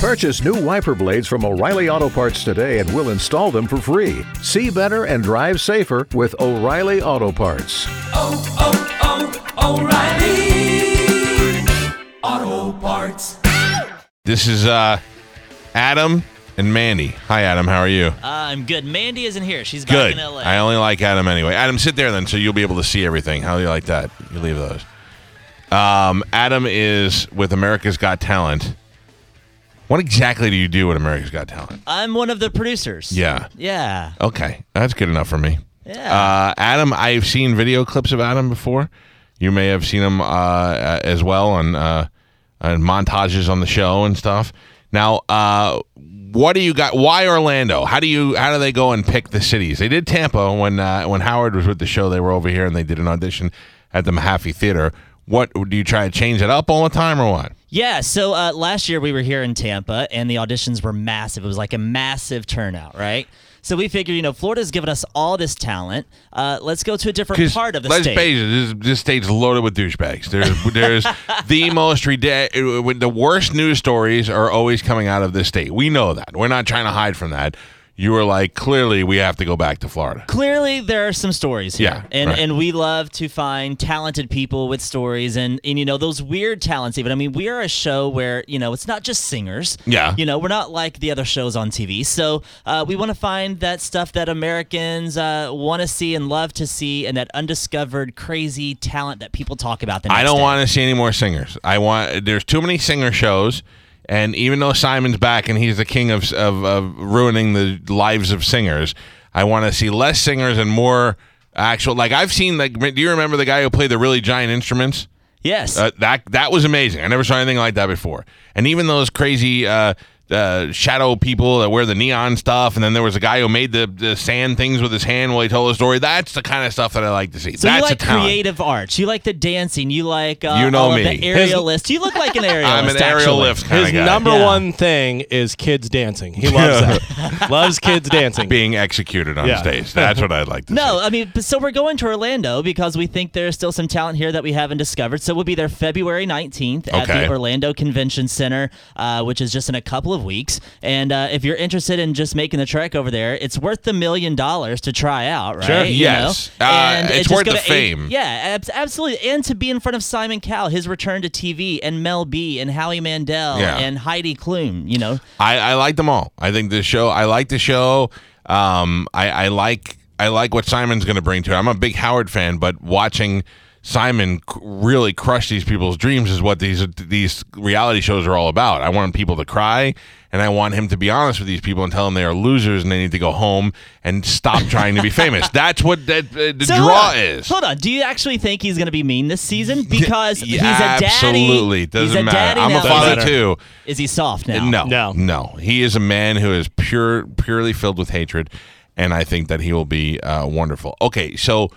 Purchase new wiper blades from O'Reilly Auto Parts today and we'll install them for free. See better and drive safer with O'Reilly Auto Parts. oh, oh, oh, O'Reilly Auto Parts. This is uh, Adam and Mandy. Hi, Adam. How are you? Uh, I'm good. Mandy isn't here. She's back Good. in LA. I only like Adam anyway. Adam, sit there then, so you'll be able to see everything. How do you like that? You leave those. Um, Adam is with America's Got Talent. What exactly do you do with America's Got Talent? I'm one of the producers. Yeah. Yeah. Okay, that's good enough for me. Yeah. Uh, Adam, I've seen video clips of Adam before. You may have seen him uh, as well on, uh, on montages on the show and stuff. Now, uh, what do you got? Why Orlando? How do you how do they go and pick the cities? They did Tampa when uh, when Howard was with the show. They were over here and they did an audition at the Mahaffey Theater. What do you try to change it up all the time or what? Yeah, so uh, last year we were here in Tampa and the auditions were massive. It was like a massive turnout, right? So we figured, you know, Florida's given us all this talent. Uh, let's go to a different part of the state. let's face it, this, this state's loaded with douchebags. There's there's the most ridiculous. The worst news stories are always coming out of this state. We know that. We're not trying to hide from that. You were like, clearly, we have to go back to Florida. Clearly, there are some stories here, Yeah, and right. and we love to find talented people with stories, and and you know those weird talents. Even I mean, we are a show where you know it's not just singers. Yeah. you know we're not like the other shows on TV. So uh, we want to find that stuff that Americans uh, want to see and love to see, and that undiscovered crazy talent that people talk about. The I don't want to see any more singers. I want. There's too many singer shows, and even though Simon's back and he's the king of of, of ruining the lives of singers, I want to see less singers and more actual. Like I've seen. Like, do you remember the guy who played the really giant instruments? Yes. Uh, that that was amazing. I never saw anything like that before. And even those crazy uh, uh, shadow people that wear the neon stuff, and then there was a guy who made the, the sand things with his hand while he told a story. That's the kind of stuff that I like to see. so That's you like a creative arts. You like the dancing. You like uh, You know all me. of the aerialist. You look like an aerialist. I'm an aerial actually. lift kind His guy. number Yeah. one thing is kids dancing. He loves that. loves kids dancing. being executed on Yeah. stage. That's what I'd like to see. No, see. I mean, so we're going to Orlando because we think there's still some talent here that we haven't discovered. So we'll be there February 19th at Okay. the Orlando Convention Center, uh, which is just in a couple of weeks. And uh, if you're interested in just making the trek over there, it's worth the million dollars to try out, right? Sure. You Yes. know? Uh, And it's just worth the fame. yeah, abs- absolutely. And to be in front of Simon Cowell, his return to TV, and Mel B, and Howie Mandel, Yeah. and Heidi Klum, you know? I, I like them all. I think the show. I like the show. Um, I, I like I like what Simon's going to bring to it. I'm a big Howard fan, but watching Simon really crushed these people's dreams is what these these reality shows are all about. I want people to cry, and I want him to be honest with these people and tell them they are losers and they need to go home and stop trying to be famous. That's what that, uh, the So draw hold is. Hold on. Do you actually think he's going to be mean this season? Because Yeah, he's a daddy. Absolutely, doesn't a matter. daddy I'm now. a father too. Is he soft now? No, No. no. He is a man who is pure, purely filled with hatred, and I think that he will be uh, wonderful. Okay, so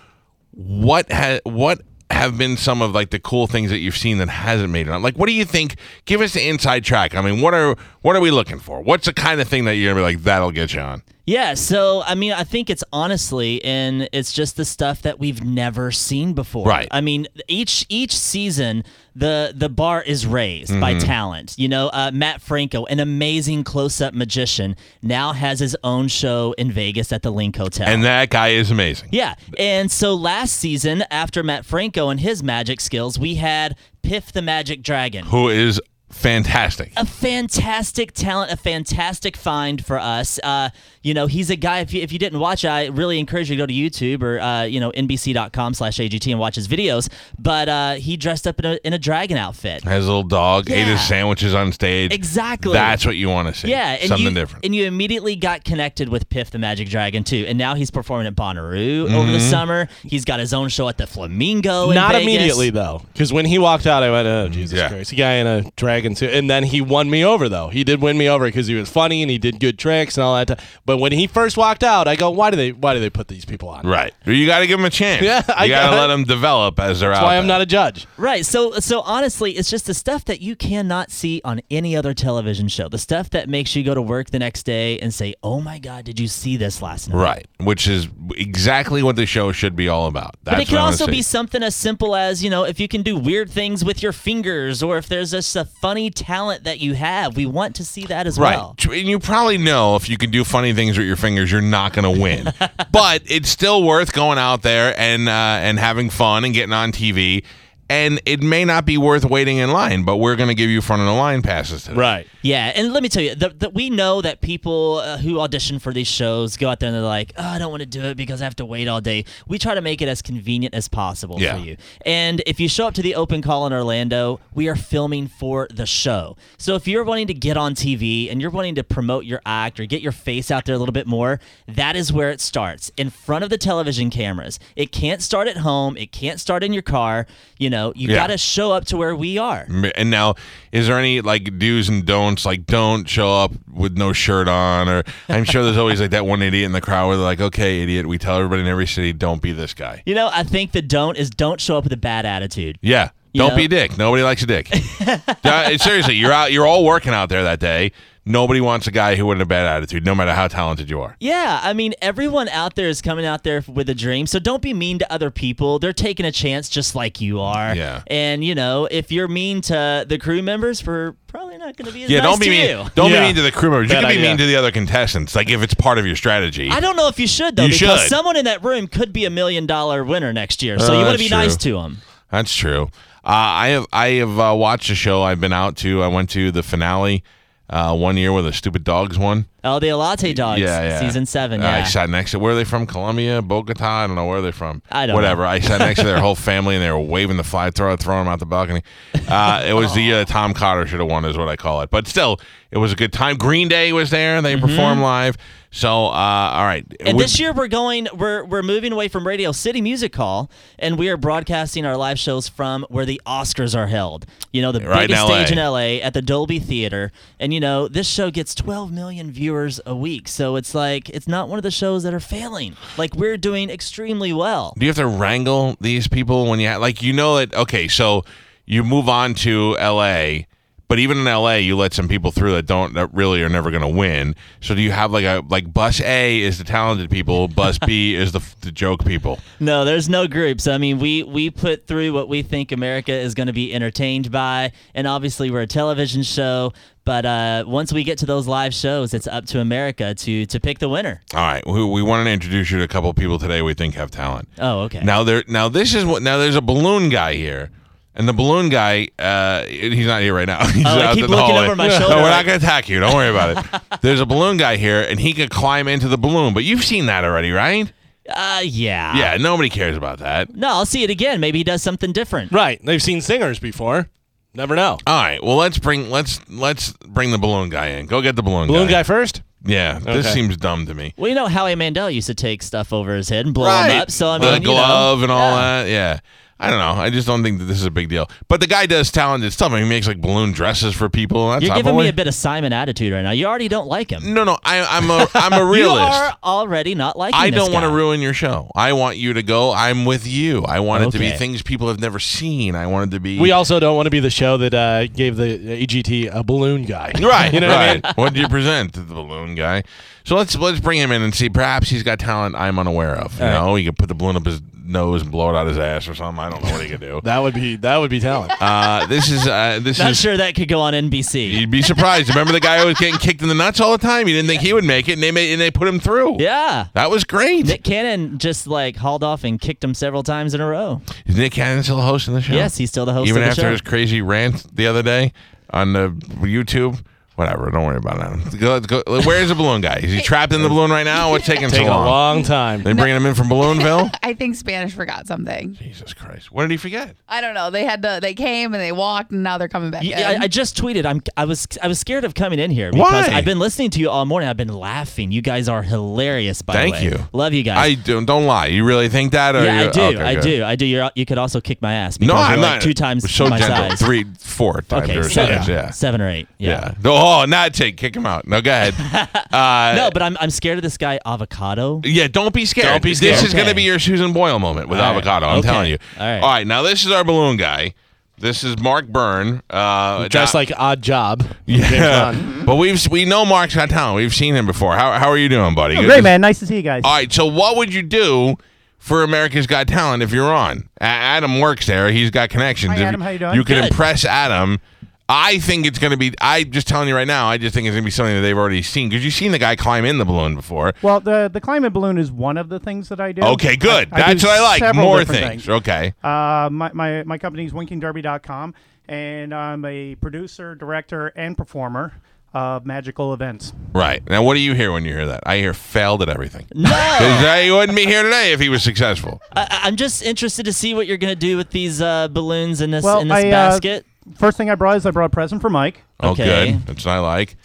what has what have been some of like the cool things that you've seen that hasn't made it on? Like, what do you think? Give us the inside track. I mean, what are what are we looking for? What's the kind of thing that you're gonna be like that'll get you on? Yeah. So I mean, I think it's honestly, and it's just the stuff that we've never seen before. Right. I mean, each each season the the bar is raised Mm-hmm. by talent. You know, uh, Mat Franco, an amazing close up magician, now has his own show in Vegas at the LINQ Hotel. And that guy is amazing. Yeah. And so last season, after Mat Franco and his magic skills, we had Piff the Magic Dragon. Who is fantastic. a fantastic talent, a fantastic find for us. Uh, you know, he's a guy. If you, if you didn't watch, I really encourage you to go to YouTube or uh, you know NBC.com/AGT and watch his videos. But uh, he dressed up in a in a dragon outfit. Has a little dog, ate his sandwiches on stage. Exactly. That's what you want to see. Yeah, and something you, different. and you immediately got connected with Piff the Magic Dragon too, and now he's performing at Bonnaroo over Mm-hmm. the summer. He's got his own show at the Flamingo. in Not Vegas. immediately though, because when he walked out, I went, "Oh Jesus Yeah. Christ!" a guy in a dragon suit, and then he won me over though. He did win me over because he was funny and he did good tricks and all that. t- But when he first walked out, I go, "Why do they? Why do they put these people on?" right. You got to give them a chance. Yeah, I you got to got it. let them develop as they're That's out. why I'm there. not a judge. Right. So so honestly, it's just the stuff that you cannot see on any other television show. The stuff that makes you go to work the next day and say, "Oh my God, did you see this last night?" Right, which is exactly what the show should be all about. That's But it can what I wanna also be something as simple as you know if you can do weird things with your fingers, or if there's just a funny talent that you have. We want to see that as Right. well. Tr- And you probably know if you can do funny things with your fingers, you're not going to win. but it's still worth going out there and uh, and having fun and getting on TV. And it may not be worth waiting in line, but we're going to give you front of the line passes today. Right. Yeah, and let me tell you, the, the, we know that people uh, who audition for these shows go out there and they're like, oh, I don't want to do it because I have to wait all day. We try to make it as convenient as possible Yeah. for you. And if you show up to the open call in Orlando, we are filming for the show. So if you're wanting to get on TV and you're wanting to promote your act or get your face out there a little bit more, that is where it starts in front of the television cameras. It can't start at home, it can't start in your car. You know, you Yeah. got to show up to where we are. And now, is there any like do's and don'ts? Like, don't show up with no shirt on, or I'm sure there's always like that one idiot in the crowd where they're like, "Okay, idiot, we tell everybody in every city, don't be this guy." You know, I think the don't is don't show up with a bad attitude. Yeah, You don't know? be a dick. Nobody likes a dick. Seriously, you're out. You're all working out there that day. Nobody wants a guy who with a bad attitude, no matter how talented you are. Yeah, I mean, everyone out there is coming out there with a dream, so don't be mean to other people. They're taking a chance just like you are. Yeah. And, you know, if you're mean to the crew members, we're probably not going to be as Yeah, nice don't be to mean. you. Don't Yeah. be mean to the crew members. You Bad can be idea. mean to the other contestants, like if it's part of your strategy. I don't know if you should, though, You because should. someone in that room could be a million dollar winner next year, so Uh, you want to that's be nice to them. That's true. Uh, I have I have uh, watched a show. I've been out to. I went to the finale uh, one year where the stupid dogs won. Oh, the Olate Dogs, yeah, yeah. season seven. Uh, I Yeah. sat next to. Where are they from? Colombia, Bogota. I don't know where they're from. I don't Whatever. know. I sat next to their whole family, and they were waving the flag, throw, throwing them out the balcony. Uh, it was the uh, Tom Cotter should have won, is what I call it. But still, it was a good time. Green Day was there. And they performed live. So, uh, all right. Mm-hmm. And We- this year we're going we're we're moving away from Radio City Music Hall and we are broadcasting our live shows from where the Oscars are held. You know, the Right biggest LA. stage in LA at the Dolby Theater. And you know, this show gets 12 million viewers a week. So it's like it's not one of the shows that are failing. Like we're doing extremely well. Do you have to wrangle these people when you ha- like you know it? okay, so you move on to LA, but even in LA you let some people through that don't that really are never going to win. So do you have like a like bus A is the talented people, bus B is the the joke people. No, there's no groups. I mean, we we put through what we think America is going to be entertained by, and obviously we're a television show. But uh, once we get to those live shows, it's up to America to to pick the winner. All right, we, we wanted to introduce you to a couple of people today we think have talent. Oh, okay. Now there now this is what now there's a balloon guy here. And the balloon guy, uh, he's not here right now. He's Oh, I out keep in the looking hallway. over my No, we're not going to attack you. Don't worry about it. There's a balloon guy here, and he could climb into the balloon. But you've seen that already, right? Uh, yeah. Yeah, nobody cares about that. No, I'll see it again. Maybe he does something different. Right. They've seen singers before. Never know. All right, well let's bring let's let's bring the balloon guy in. Go get the balloon, Balloon guy. guy first? Yeah, this seems dumb to me. Well, you know, Howie Mandel used to take stuff over his head and blow him up. So I mean, the you know, glove and all yeah. that. Yeah. I don't know. I just don't think that this is a big deal. But the guy does talented stuff. I mean, he makes like balloon dresses for people. That's You're giving me a bit of Simon attitude right now. You already don't like him. No, no. I, I'm a I'm a realist. You are already not liking I don't want to ruin your show. I want you to go. I'm with you. I want it to be things people have never seen. I want it to be We also don't want to be the show that uh, gave the AGT a balloon guy. Right, You know what I mean? what did you present? to The balloon guy. So let's let's bring him in and see. Perhaps he's got talent I'm unaware of. You All right. know, he could put the balloon up his nose and blow it out his ass or something. I don't know what he could do. That would be that would be talent. Uh, this is uh, this Not is. sure that could go on NBC. You'd be surprised. Remember the guy who was getting kicked in the nuts all the time? You didn't think he would make it, and they made and they put him through. Yeah. that was great. Nick Cannon just like hauled off and kicked him several times in a row. Is Nick Cannon still hosting the show? Yes, he's still the host Even of the after show. his crazy rant the other day on the YouTube. Whatever. Don't worry about it. Go, go, where's the balloon guy? Is he trapped in the balloon right now? What's taking so Take a long? long time. They bringing him in from Balloonville? I think Spanish forgot something. Jesus Christ! What did he forget? I don't know. They had to. They came and they walked, and now they're coming back. Yeah, in. I, I just tweeted. I'm. I was. I was scared of coming in here because Why? I've been listening to you all morning. I've been laughing. You guys are hilarious. By Thank the way, Thank you. Love you guys. I don't don't lie. You really think that? Or yeah, you- I do. okay, I good. do. I do. You're, you could also kick my ass because No, you're I'm like not. two times so my gentle. size. Three, four times Okay, your seven, size. Yeah. seven or eight. Yeah. Oh, not take. Kick him out. No, go ahead. Uh, No, but I'm. I'm scared of this guy avocado. Yeah, don't be scared. Don't be This scared. is going to be your Susan Boyle moment with All right. avocado. I'm Okay. telling you. All right. All right. Now this is our balloon guy. This is Mark Byrne. Uh, Dressed now- like Oddjob. yeah. but we've we know Mark's got talent. We've seen him before. How how are you doing, buddy? Good Great, man. Nice to see you guys. All right. So what would you do? For America's Got Talent, if you're on, A- Adam works there. He's got connections. Hi, If Adam. How you doing? You can Good. impress Adam. I think it's going to be. I'm just telling you right now. I just think it's going to be something that they've already seen because you've seen the guy climb in the balloon before. Well, the the climate balloon is one of the things that I do. Okay, good. I- I That's do what I like. More different things. Okay. Uh, my, my, my company is winkingderby.com, and I'm a producer, director, and performer of magical events. Right. Now, what do you hear when you hear that? I hear failed at everything. No. 'Cause, uh, he wouldn't be here today if he was successful. I, I'm just interested to see what you're gonna do with these uh, balloons in this Well, in this I, uh, basket. First thing I brought is I brought a present for Mike. Oh, Okay. good. That's what I like.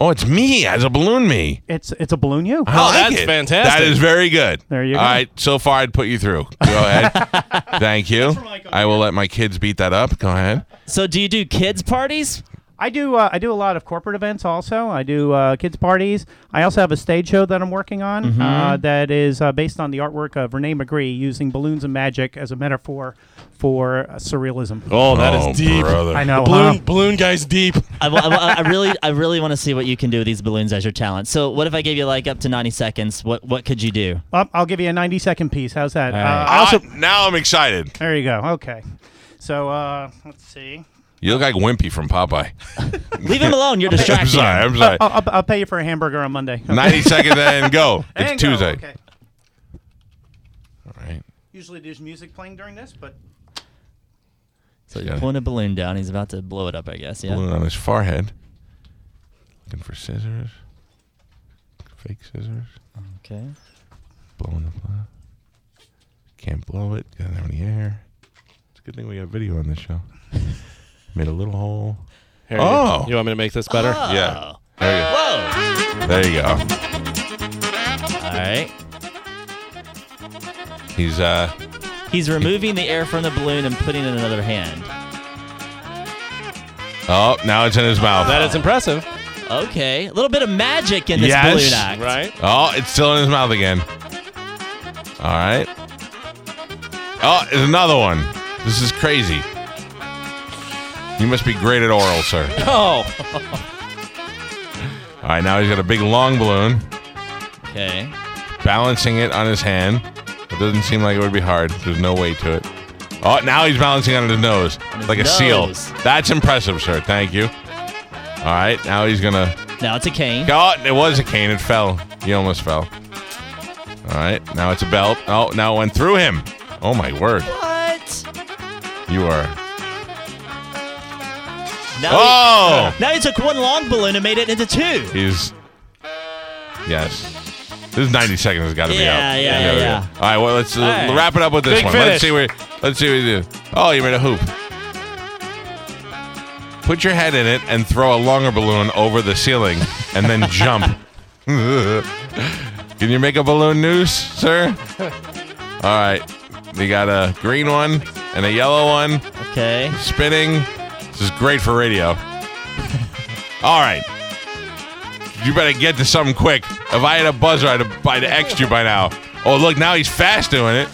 Oh, it's me as a balloon me. It's it's a balloon you. I oh, like that's it. fantastic. That is very good. There you All go. right. So far, I'd put you through. Go ahead. Thank you. I will let my kids beat that up. Go ahead. So do you do kids parties? I do uh, I do a lot of corporate events also. I do uh, kids parties. I also have a stage show that I'm working on Mm-hmm. uh, that is uh, based on the artwork of René Magritte using balloons and magic as a metaphor for uh, surrealism. Oh, that is Oh, deep. brother. I know. Balloon huh? balloon guy's deep. I, I I really, I really want to see what you can do with these balloons as your talent. So, what if I gave you like up to 90 seconds? What, what could you do? Well, I'll give you a 90 second piece. How's that? Uh, right. I also, Ah, now I'm excited. there you go. Okay. So uh, let's see. You look like Wimpy from Popeye. Leave him alone. You're distracting. I'm distracting. sorry. him. I'm sorry. I'll, I'll, I'll pay you for a hamburger on Monday. Okay. 90 seconds and go. It's And go, Tuesday. Okay. All right. Usually there's music playing during this, but So Yeah. you're pulling a balloon down. He's about to blow it up, I guess. Yeah. Balloon on his forehead. Looking for scissors. Fake scissors. Okay. Blowing the uh, blow. Can't blow it. Doesn't have any air. It's a good thing we got video on this show. Made a little hole. Here, Oh. you, you want me to make this better? Yeah. There you Whoa. go. There you go. All right. He's uh He's removing the air from the balloon and putting it in another hand. oh now it's in his mouth. That is impressive, Okay. A little bit of magic in this Yes. balloon act. right? Oh, it's still in his mouth again. All right. Oh, there's another one. This is crazy. You must be great at oral, sir. Oh, All right, now he's got a big long balloon, Okay. balancing it on his hand. It doesn't seem like it would be hard. There's no weight to it. Oh, now he's balancing on his nose his like a seal. nose. That's impressive, sir. Thank you. All right, now he's gonna. Now it's a cane. Oh, it was a cane. It fell. He almost fell. All right, now it's a belt. Oh, now it went through him. Oh my word! What? You are. Now, Oh, he, now he took one long balloon and made it into two. he's. Yes. This 90 seconds has got to be Yeah, out. yeah, yeah, we yeah. All right, well, let's uh, All right. wrap it up with this Big one. finish. Let's see where. Let's see what you do. Oh, you made a hoop. Put your head in it and throw a longer balloon over the ceiling, and then jump. Can you make a balloon noose, sir? All right. We got a green one and a yellow one Okay. spinning. This is great for radio. All right. You better get to something quick. If I had a buzzer, I'd have, I'd have X'd you by now. Oh, look, now he's fast doing it.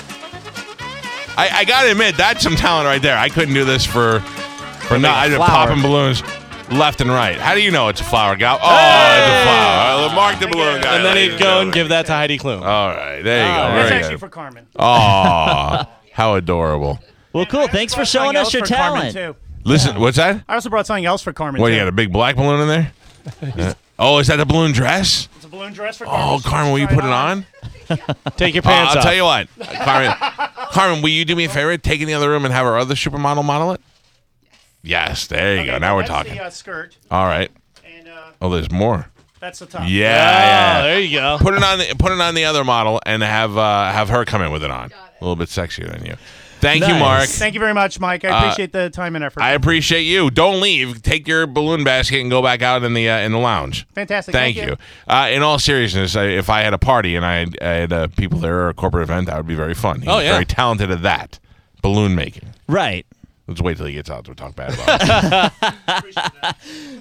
I, I gotta admit, that's some talent right there. I couldn't do this for for not. I'd have popping balloons left and right. How do you know it's a flower, gal? Oh, it's a flower. All right, Mark the balloon guy. and then he'd go and give that to Heidi Klum. All right, there you ah, go. that's Very actually good. for Carmen. Oh, how adorable. Well, cool. Thanks for showing us your for Carmen, talent. Listen, what's that? I also brought something else for Carmen. What, too. you got a big black balloon in there? Uh, oh, is that the balloon dress? It's a balloon dress for Carmen. Oh, Carmen, will you put it on? Take your Uh, pants I'll off. tell you what, Carmen. Carmen, will you do me a favor? Take in the other room and have our other supermodel model it. Yes, there you go. Now we're that's talking. The uh, skirt, All right. and uh, Oh, there's more. that's the top. Oh, Yeah, yeah. there you go. Put it on the put it on the other model and have uh, have her come in with it on. A little bit sexier than you. Thank you, Mark. Thank you very much, Mike. I Uh, appreciate the time and effort. I appreciate you. Don't leave. Take your balloon basket and go back out in the uh, in the lounge. Fantastic. Thank, Thank you. you. Uh, in all seriousness, I, if I had a party and I had, I had uh, people there or a corporate event, that would be very fun. He's Oh, yeah. very talented at that. Balloon making. Right. Let's wait till he gets out to talk bad about it.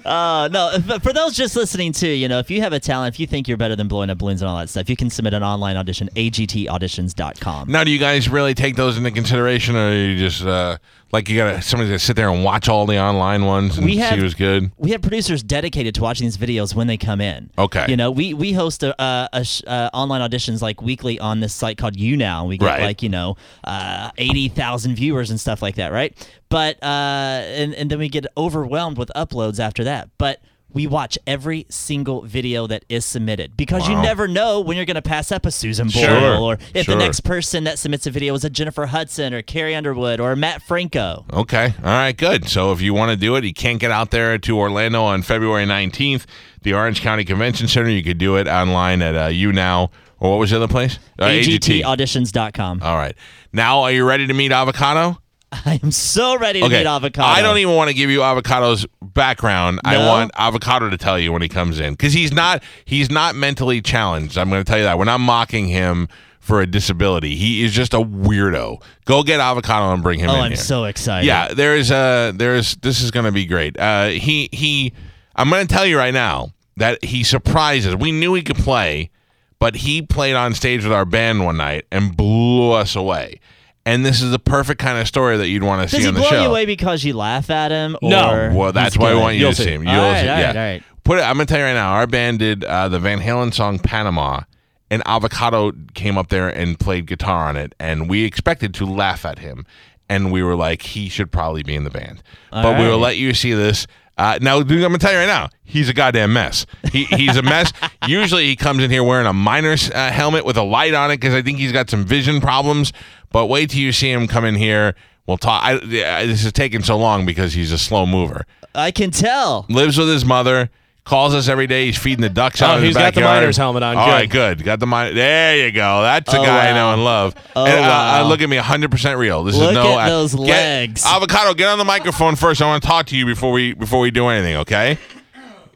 Uh, no, for those just listening too, you know, if you have a talent, if you think you're better than blowing up balloons and all that stuff, you can submit an online audition, agtauditions.com. now, do you guys really take those into consideration, or you just uh, Like you gotta somebody's gotta sit there and watch all the online ones and We see have- who's good. we have producers dedicated to watching these videos when they come in. Okay. You know, we we host a, a, a sh- uh, online auditions like weekly on this site called YouNow. We get Right. like you know uh, eighty thousand viewers and stuff like that, right? But uh, and and then we get overwhelmed with uploads after that. But we watch every single video that is submitted because you never know when you're going to pass up a Susan Boyle Sure. or if Sure. the next person that submits a video is a Jennifer Hudson or Carrie Underwood or Mat Franco. Okay. All right. Good. So if you want to do it, you can't get out there to Orlando on February 19th, the Orange County Convention Center. You could do it online at uh, YouNow, or what was the other place? Uh, AGTauditions.com. All right. Now, are you ready to meet Avocado? I am so ready to eat Avocado. I don't even want to give you Avocado's background. I want Avocado to tell you when he comes in because he's not he's not mentally challenged. I'm going to tell you that. We're not mocking him for a disability. He is just a weirdo. Go get Avocado and bring him Oh, I'm here. so excited. Yeah, there's a there's this is going to be great. Uh he he I'm going to tell you right now that he surprises. We knew he could play, but he played on stage with our band one night and blew us away. And this is the perfect kind of story that you'd want to Does see he on the blow show. you away because you laugh at him? No. Or Well, that's he's why I good? want you You'll to see. see him. All You'll right, see. all yeah. right, all right. Put it. I'm gonna tell you right now. Our band did uh, the Van Halen song "Panama," and Avocado came up there and played guitar on it, and we expected to laugh at him, and we were like, he should probably be in the band. but we will let you see this. Uh, now, dude, I'm gonna tell you right now, he's a goddamn mess. He, he's a mess. Usually, he comes in here wearing a miner's uh, helmet with a light on it because I think he's got some vision problems. But wait till you see him come in here. We'll talk. I, yeah, this is taking so long because he's a slow mover I can tell. lives with his mother, calls us every day. He's feeding the ducks out Oh, in he's the got the miner's helmet on. All Good. right, good. Got the miner. There you go. That's a Oh, guy I know and love. Oh, and, uh, wow. uh, look at me, 100% real. This Look is no at those get- legs. Avocado, get on the microphone first. I want to talk to you before we before we do anything. Okay?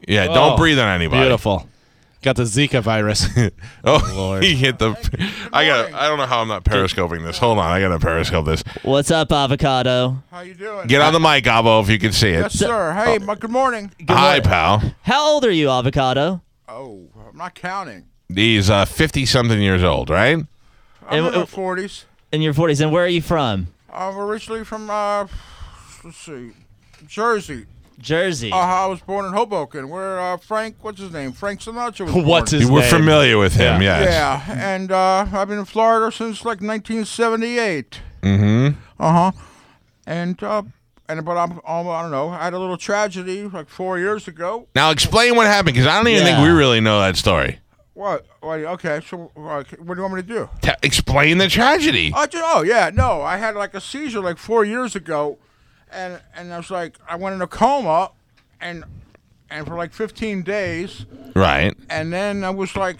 Yeah, don't Oh, breathe on anybody. Beautiful. Got the Zika virus. Oh, he hit the. I got. I don't know how I'm not periscoping this. Hold on, I got to periscope this. What's up, Avocado? How you doing? Get on the mic, Avo, if you can see it. Yes, sir. Hey, my, good morning. Hi, pal. How old are you, Avocado? Oh, I'm not counting. He's uh, 50 something years old, right? I'm And- in my 40s. In your 40s. And where are you from? I'm originally from, uh, let's see, Jersey. Jersey. Uh, I was born in Hoboken, where uh, Frank, what's his name? Frank Sinatra was What's born. his We're name? familiar with him, Yeah. yes. Yeah, and uh, I've been in Florida since like 1978. Mm-hmm. Uh huh. And uh, and but I'm, I'm I don't know. I had a little tragedy like four years ago. Now explain what happened because I don't even think we really know that story. What? What? Okay. So uh, what do you want me to do? Ta explain the tragedy. Ju- oh yeah, no. I had like a seizure like four years ago, and and I was like, I went in a coma, and and for like 15 days, Right. and then I was like,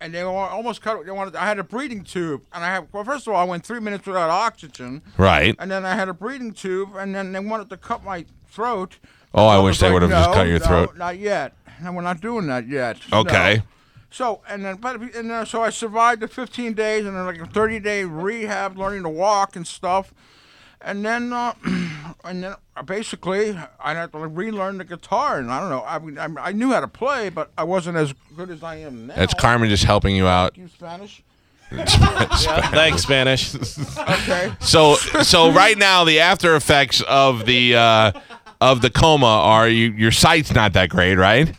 and they almost cut. They wanted. I had a breathing tube, and I have. Well, first of all, I went three minutes without oxygen, Right. and then I had a breathing tube, and then they wanted to cut my throat. Oh, I was wish they like, would've just cut your no, throat." Not yet. And we're not doing that yet. No. Okay. So and then, but and uh, so I survived the 15 days and then like a 30 day rehab, learning to walk and stuff, and then uh, and then uh, basically I had to relearn the guitar and I don't know. I mean, I, I knew how to play, but I wasn't as good as I am now. That's Carmen just helping you out. Thank You Spanish? Thanks, Spanish. Okay. So so right now the after effects of the uh, of the coma are you your sight's not that great, right?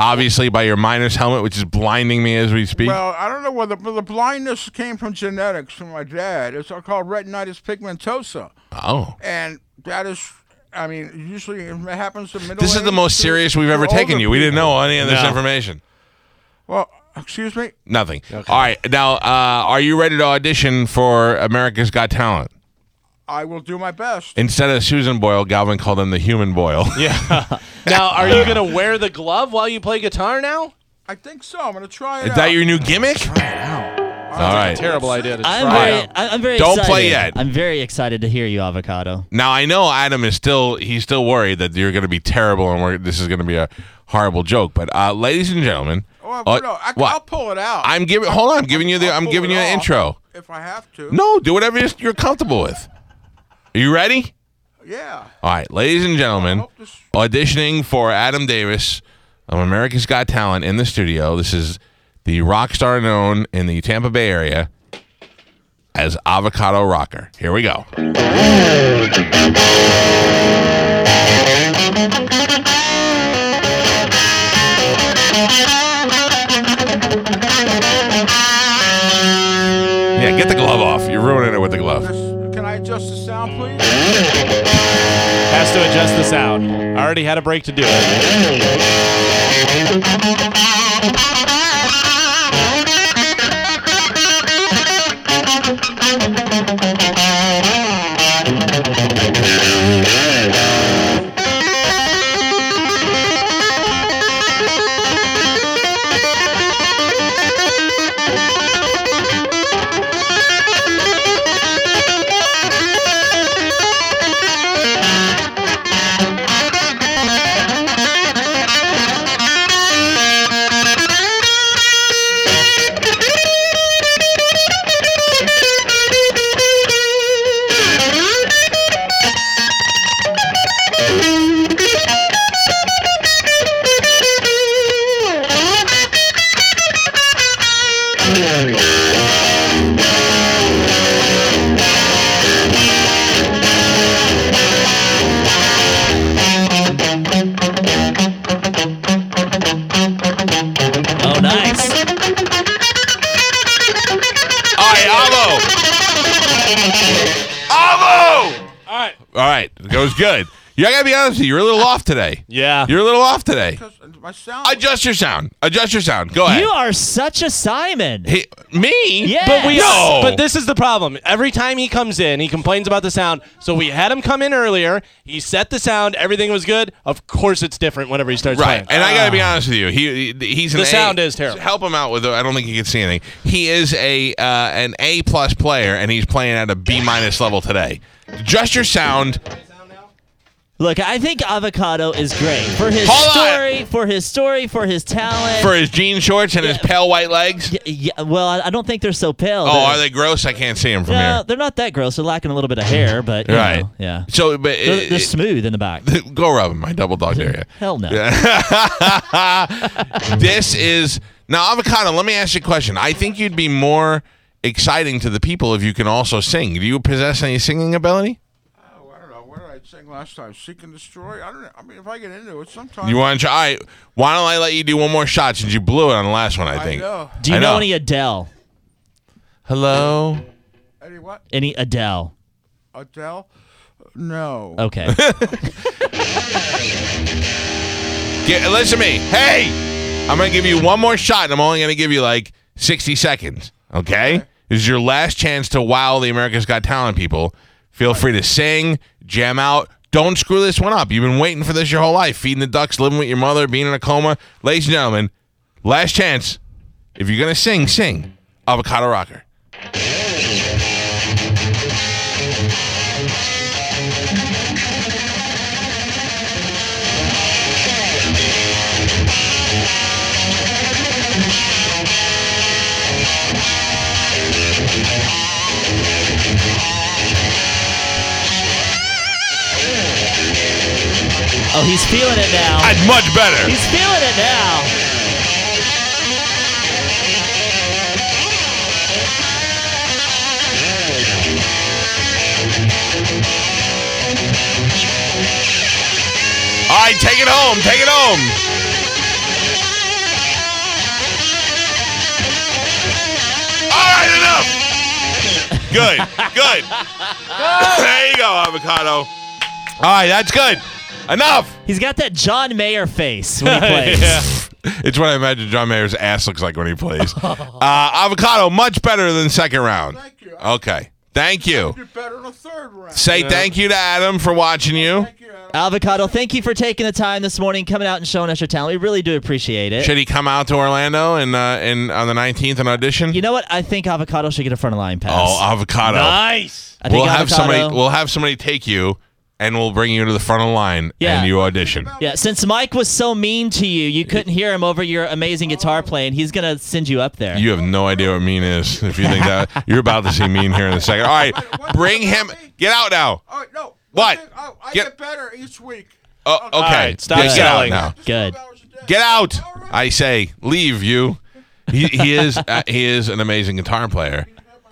Obviously by your miner's helmet, which is blinding me as we speak. Well, I don't know whether but the blindness came from genetics from my dad. It's called retinitis pigmentosa, oh. and that is. I mean, usually it happens to middle. This is the most serious we've ever taken older you. We didn't know any of this No. information. Well, excuse me. Nothing. All right. Now, uh, are you ready to audition for America's Got Talent? I will do my best. Instead of Susan Boyle, Galvin called him the human Boyle. yeah. Now, are you gonna wear the glove while you play guitar now? I think so. I'm gonna try it. Is out. that your new gimmick? Try it out. All right. Terrible idea to I'm try very. I- I'm very Don't excited. play yet. I'm very excited to hear you, Avocado. Now I know Adam is still he's still worried that you're going to be terrible and we're, this is going to be a horrible joke. But uh, ladies and gentlemen, Well, uh, no, I, what? I'll pull it out. I'm giving. Hold on, I'm giving you the. I'll I'm giving you an intro. if I have to. No, do whatever you're- you're comfortable with. Are you ready? Yeah. All right, ladies and gentlemen, auditioning for Adam Davis of America's Got Talent in the studio. This is the rock star known in the Tampa Bay area. as Avocado Rocker. Here we go. Yeah, get the glove off. You're ruining it with the glove. Sound, please? Has to adjust the sound. I already had a break to do it. Today. Yeah. You're a little off today. My sound. Adjust your sound. Adjust your sound. Go ahead. You are such a Simon. Hey, me? Yeah. But we No. But this is the problem. Every time he comes in, he complains about the sound. So we had him come in earlier. He set the sound. Everything was good. Of course, it's different whenever he starts Right, playing. and I gotta be honest with you. He, he he's an The A- sound is terrible. Help him out with. it. I don't think he can see anything. He is a uh, an A plus player, and he's playing at a B minus level today. Adjust your sound. Look, I think Avocado is great for his Hold on. story, for his story, for his talent. for his jean shorts and his pale white legs. Y- yeah, well, I I don't think they're so pale. Oh, They're- are they gross? I can't see them from No, here. they're not that gross. They're lacking a little bit of hair, but you Right. know, yeah. So, but They're, it- they're it- smooth in the back. go rub him. I double dog area. Hell no. this is now avocado. Let me ask you a question. I think you'd be more exciting to the people if you can also sing. Do you possess any singing ability? I don't know. What did I sing last time? Seek and Destroy? I don't know. I mean, if I get into it, sometimes. You want to try? All right, why don't I let you do one more shot since you blew it on the last one? I I think. know. Do you I know. know. any Adele? Hello. Eddie, what? Any Adele? Adele? No. Okay. Get, listen to me. Hey, I'm gonna give you one more shot, and I'm only gonna give you like 60 seconds. Okay. This is your last chance to wow the America's Got Talent people. Feel free to sing, jam out. Don't screw this one up. You've been waiting for this your whole life. Feeding the ducks, living with your mother, being in a coma. Ladies and gentlemen, last chance. If you're gonna sing, sing. Avocado Rocker. Oh, he's feeling it now. That's much better. He's feeling it now. All right, take it home. Take it home. All right, enough. Good, good. there you go, avocado. All right, that's good. Enough. He's got that John Mayer face when he plays. yeah. It's what I imagine John Mayer's ass looks like when he plays. Uh, avocado, much better than second round. Thank you. Okay. Thank you. Did better in the third round. Say thank you to Adam for watching you. Thank you, Adam. Avocado, thank you for taking the time this morning, coming out and showing us your talent. We really do appreciate it. Should he come out to Orlando and uh, in on the 19th and audition? You know what? I think Avocado should get a front of line pass. oh, avocado. Nice. I think We'll have Avocado, somebody. We'll have somebody take you, and we'll bring you to the front of the line, Yeah. and you audition. yeah, since Mike was so mean to you, you couldn't hear him over your amazing guitar playing. He's gonna send you up there. You have no idea what mean is. If you think that, you're about to see mean here in a second. All right, bring him. Get out now. All right, no. What? Thing, I, I Get- get, better each week. Oh, okay. All right, stop Yeah, get out now. Good. 12 hours a day. Get out. I say, leave you. He, he is uh, he is an amazing guitar player.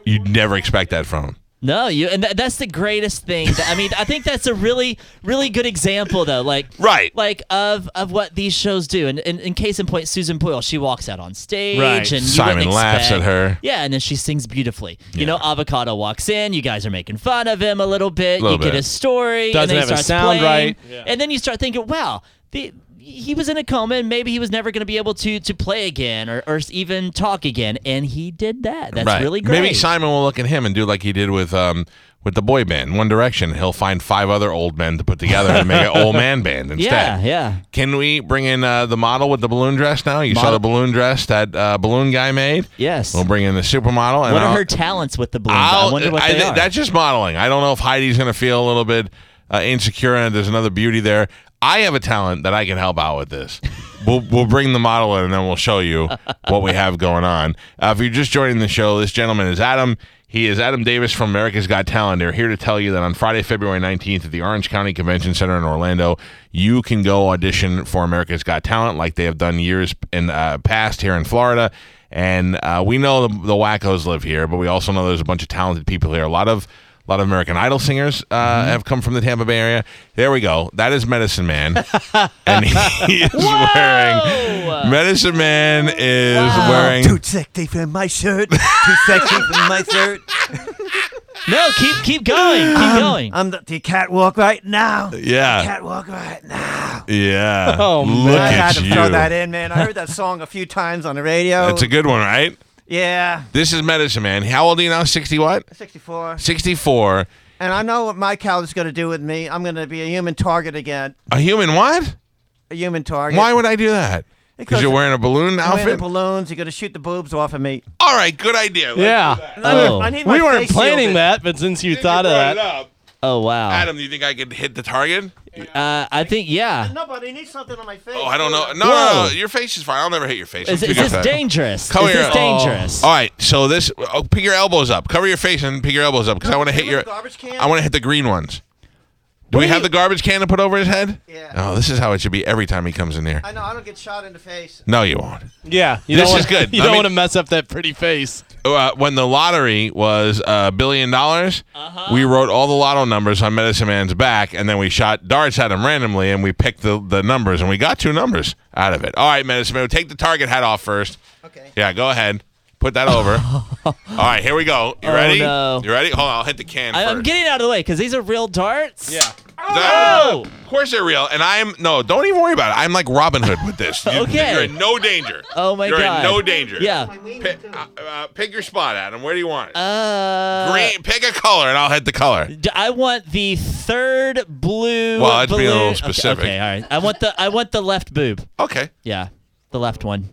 You'd never expect that from him. No, you and th- that's the greatest thing. that- I mean, I think that's a really, really good example, though. Like, Right. like of of what these shows do. And in, in case in point, Susan Boyle, she walks out on stage, Right. and you Simon wouldn't laughs expect- at her. Yeah, and then she sings beautifully. You know, Avocado walks in. You guys are making fun of him a little bit. Little you get bit. his story, Doesn't and then have his starts sound playing, right. and then you start thinking, wow, the. He was in a coma, and maybe he was never going to be able to to play again or, or even talk again, and he did that. That's right. really great. Maybe Simon will look at him and do like he did with um with the boy band, One Direction. He'll find five other old men to put together and make an old man band instead. Yeah, yeah. Can we bring in uh, the model with the balloon dress now? You saw the balloon dress that uh, balloon guy made. Yes. We'll bring in the supermodel. And What are I'll- her talents with the balloon I wonder what I they thi- are. That's just modeling. I don't know if Heidi's going to feel a little bit uh, insecure and there's another beauty there. I have a talent that I can help out with this. we'll, we'll bring the model in and then we'll show you what we have going on. Uh, if you're just joining the show, this gentleman is Adam. He is Adam Davis from America's Got Talent. They're here to tell you that on Friday, February 19th at the Orange County Convention Center in Orlando, you can go audition for America's Got Talent like they have done years in uh, past here in Florida. And uh, we know the, the wackos live here, but we also know there's a bunch of talented people here. A lot of a lot of American Idol singers uh, Mm-hmm. have come from the Tampa Bay area. There we go. That is Medicine Man, and he is wearing Medicine Man is wearing. Too sexy for my shirt. Too sexy for my shirt. no, keep keep going, keep Um, going. I'm the, the catwalk right now. Yeah, Catwalk right now. yeah. Oh, Look man. I had to you. throw that in, man. I heard that song a few times on the radio. That's a good one, right? Yeah, This is Medicine Man. How old are you now? Sixty what? 64. Sixty-four. And I know what my cow is going to do with me. I'm going to be a human target again. A human what? A human target. Why would I do that? Because Because you're wearing a balloon I'm wearing outfit. the balloons. You're going to shoot the boobs off of me. All right, good idea. Let's do Yeah. that. Oh. I need my We weren't planning shielded. that, but since you Since thought of brought it that, up, Oh wow. Adam, do you think I could hit the target? Uh, I think yeah. No, but I need something on my face. Oh, I don't know. No, no, Whoa. no, your face is fine. I'll never hit your face. Is, I'm is too this good for that. dangerous? Come is here. this dangerous? All right, so this. Oh, pick your elbows up. Cover your face and pick your elbows up because I want to hit your. garbage can? I want to hit the green ones. Do What we have you- the garbage can to put over his head? Yeah. Oh, this is how it should be every time he comes in here. I know. I don't get shot in the face. No, you won't. yeah, you This don't is wanna- good. You I don't mean- want to mess up that pretty face. Uh, when the lottery was a billion dollars, Uh-huh. we wrote all the lotto numbers on Medicine Man's back, and then we shot darts at him randomly, and we picked the, the numbers, and we got two numbers out of it. All right, Medicine Man, take the target hat off first. Okay. Yeah, go ahead. Put that over. All right, here we go. You Oh, ready? no. You ready? Hold on, I'll hit the can I, first. I'm getting out of the way because these are real darts. Yeah. No, Of course they're real, and I'm no. Don't even worry about it. I'm like Robin Hood with this. You, Okay. You're in no danger. Oh my god. you're god. in no danger. Yeah. Pick, uh, uh, pick your spot, Adam. Where do you want it? Uh, Green. Pick a color, and I'll hit the color. d- I want the third blue. Well, that's being a balloon. little Okay, specific. Okay, all right. I want the I want the left boob. Okay. Yeah, the left one.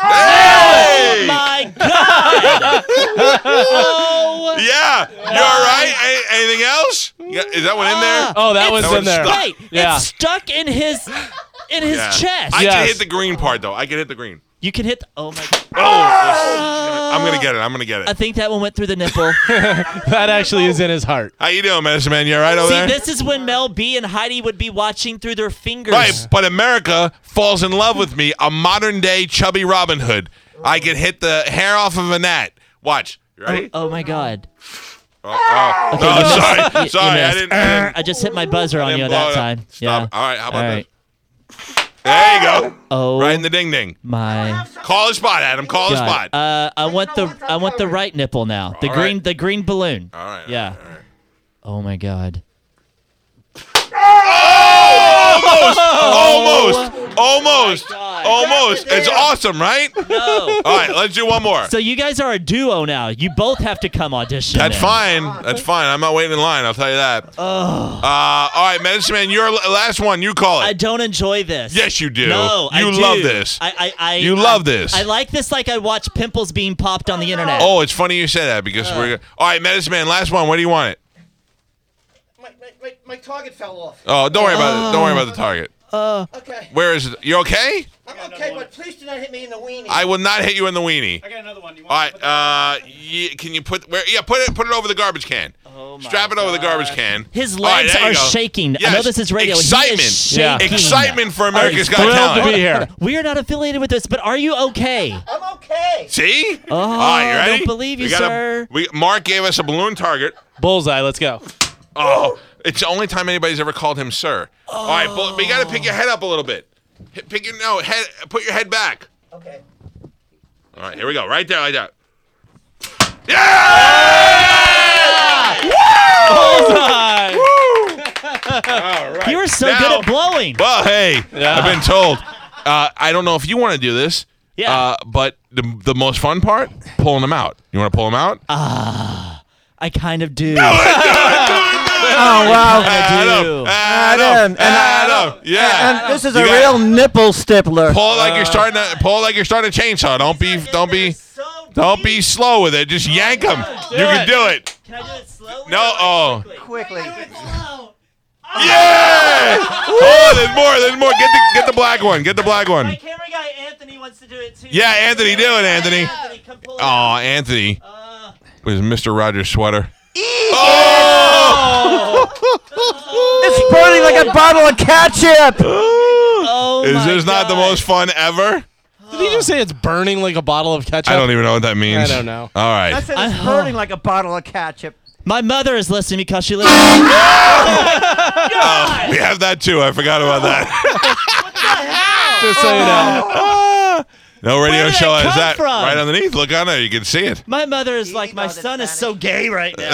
Hey! Oh my God! oh, Yeah. You all right? Uh, Any- anything else? You got- is that one in uh, there? Oh, that it's was in there. stuck. Wait, Yeah. it's stuck in his in his Yeah. chest. I Yes. can hit the green part though. I can hit the green. You can hit. The, oh my God! Oh, I'm gonna get it. I'm gonna get it. I think that one went through the nipple. That actually is in his heart. How you doing, Medicine Man? You all right over See, there? this is when Mel B and Heidi would be watching through their fingers. Right, but America falls in love with me, a modern day chubby Robin Hood. I can hit the hair off of a gnat. Watch. You ready? Oh, oh my God! Oh, oh. Okay, no, you sorry, You- you sorry. I didn't. I didn't I just hit my buzzer on you blow that it time. Stop. Yeah. All right, how about All right. There you go. Oh Right in the ding ding. my Call a spot, Adam. Call a God. spot. Uh, I want the I want the right nipple now. The All green right. the green balloon. all right. Yeah. all right, all right. Oh my God. Almost. Almost. God. Almost. It's awesome, right? No. All right, let's do one more. so you guys are a duo now. You both have to come audition. That's in. fine. That's fine. I'm not waiting in line. I'll tell you that. Oh. Uh, all right, Medicine Man, your last one. You call it. I don't enjoy this. Yes, you do. No, I You do. love this. I, I, I You I- love this. I like this like I watch pimples being popped on the internet. oh, it's funny you say that because we're. All right, Medicine Man, last one. Where do you want it? My, my, my, my target fell off. Oh, don't worry about it. Don't worry about the target. Uh, Okay. Where is it? You okay? I'm okay, but please do not hit me in the weenie. I will not hit you in the weenie. I got another one. You want All right. Uh, ye- can you put where? Yeah, put it. Put it over the garbage can. Oh my Strap it over the garbage can. His All right, legs there you are go. shaking. I Yes. know this is radio. He is Excitement. Yeah. shaking. Excitement for America's Got Thrilled to Talent. be here. We are not affiliated with this, but are you okay? I'm okay. okay. See? Oh, All right, you I ready? don't believe you, we got a- sir. we, Mark gave us a balloon target. Bullseye. Let's go. Oh, it's the only time anybody's ever called him sir. All right, but you got to pick your head up a little bit. Pick your no head. Put your head back. Okay. All right, here we go. Right there, like that. Yeah! Bullseye. All right. You were so Now- good at blowing. Well, hey, I've been told. Uh, I don't know if you want to do this. Yeah. Uh, but the the most fun part, pulling them out. You want to pull them out? Ah, I kind of do. Oh wow. Adam, do. Adam, Adam, Adam. Yeah. And this is a got- real nipple stippler. Pull like you're starting to pull like you're starting a chainsaw. Don't be don't be don't be slow with it. Just yank them. You can do it. Can I do it slowly? No, oh. Quickly. Yeah! Oh, there's more. There's more. Get the get the black one. Get the black one. My one. camera guy Anthony wants to do it too. Yeah, Anthony, do it, Anthony. Anthony, come pull it Oh, Anthony. Uh, With Mr. Rogers sweater. Oh! It's burning like a bottle of ketchup. oh Is my this not the most fun ever? Did he just say it's burning like a bottle of ketchup? I don't even know what that means. I don't know. All right. I said it's I- burning like a bottle of ketchup. My mother is listening because she lives. Oh we have that too. I forgot about that. Just so you know. Oh. Ah. no radio did show that has that from? right underneath. Look on there. You can see it. My mother is like, my know the son is so gay right now.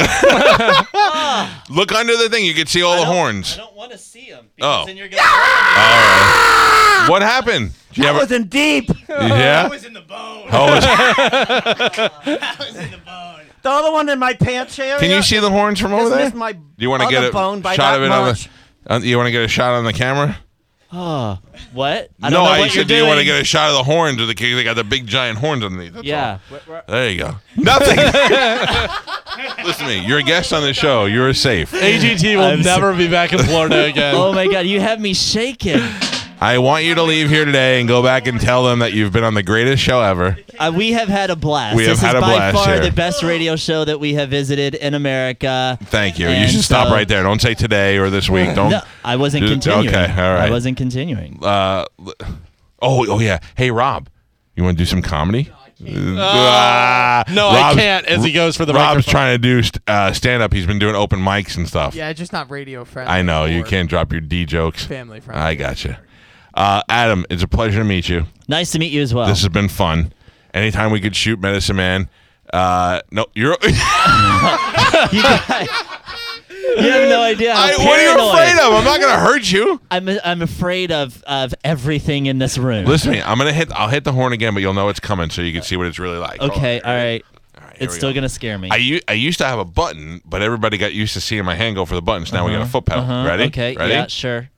Look under the thing. You can see all the horns. I horns. don't want to see him because Oh. then you're gonna. throw me. What happened? Did you That have a- was in deep. yeah? in the bone. Oh, was- in the bone. The other one in my pants area. can you see the horns from over Just there? missed my Do you want to other get a bone by shot that of it on much. the? On, you want to get a shot on the camera? Oh, what? I no, know I what said, you're do you want to get a shot of the horns of the cake? They got the big giant horns underneath. That's Yeah. all. There you go. Nothing. Listen to me. You're a guest on the show. You're safe. AGT will I'm so- never be back in Florida again. Oh my god, you have me shaking. I want you to leave here today and go back and tell them that you've been on the greatest show ever. Uh, we have had a blast. We have this had is a by blast far here. the best radio show that we have visited in America. Thank you. you And should stop so- right there. Don't say today or this week. Don't. No, I wasn't Just- continuing. okay, all right. I wasn't continuing. Uh, l- oh, oh yeah. Hey, Rob, you want to do some comedy? Ah, no, I can't. As he goes for the Rob's microphone. trying to do st- uh, stand up. He's been doing open mics and stuff. Yeah, just not radio friendly. I know you or can't drop your D jokes. Family friendly. I gotcha. Uh, Adam, it's a pleasure to meet you. Nice to meet you as well. This has been fun. Anytime we could shoot Medicine Man. Uh, no, you're. you, guys- you have no idea. I, what are you afraid of? I'm not gonna hurt you. I'm I'm afraid of of everything in this room. Listen to me. I'm gonna hit. I'll hit the horn again, but you'll know it's coming, so you can see what it's really like. Okay, all right. all right, It's still go. gonna scare me. I, u- I used to have a button, but everybody got used to seeing my hand go for the buttons. Now we got a foot pedal. Uh-huh, Ready? Okay. Ready? Yeah. Sure.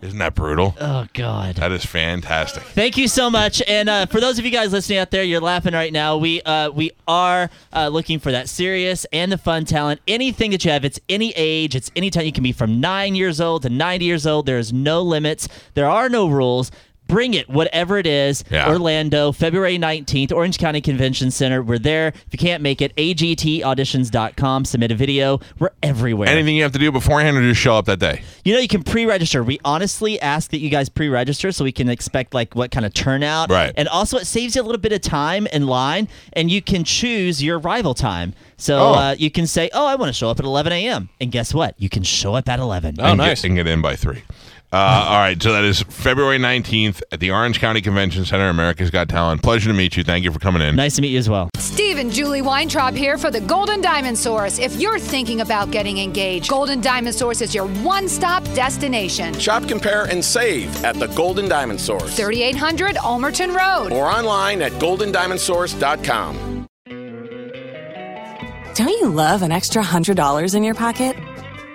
Isn't that brutal? Oh God. That is fantastic. Thank you so much. And uh, for those of you guys listening out there, you're laughing right now. We uh, we are uh, looking for that serious and the fun talent. Anything that you have, it's any age, it's any time. You can be from nine years old to 90 years old. There is no limits. There are no rules. Bring it, whatever it is. Yeah. Orlando, February 19th, Orange County Convention Center. We're there. If you can't make it, agtauditions.com. Submit a video. We're everywhere. Anything you have to do beforehand, or just show up that day? You know, you can pre-register. We honestly ask that you guys pre-register so we can expect like what kind of turnout. Right. And also, it saves you a little bit of time in line, and you can choose your arrival time. So Oh. uh, you can say, "Oh, I want to show up at 11 a.m." And guess what? You can show up at 11. Oh, and nice. Get, and get in by three. Uh, all right, so that is February 19th at the Orange County Convention Center. America's Got Talent. Pleasure to meet you. Thank you for coming in. Nice to meet you as well. Steve and Julie Weintraub here for the Golden Diamond Source. If you're thinking about getting engaged, Golden Diamond Source is your one stop destination. Shop, compare, and save at the Golden Diamond Source 3800 Almerton Road. or online at goldendiamondsource.com. Don't you love an extra $100 in your pocket?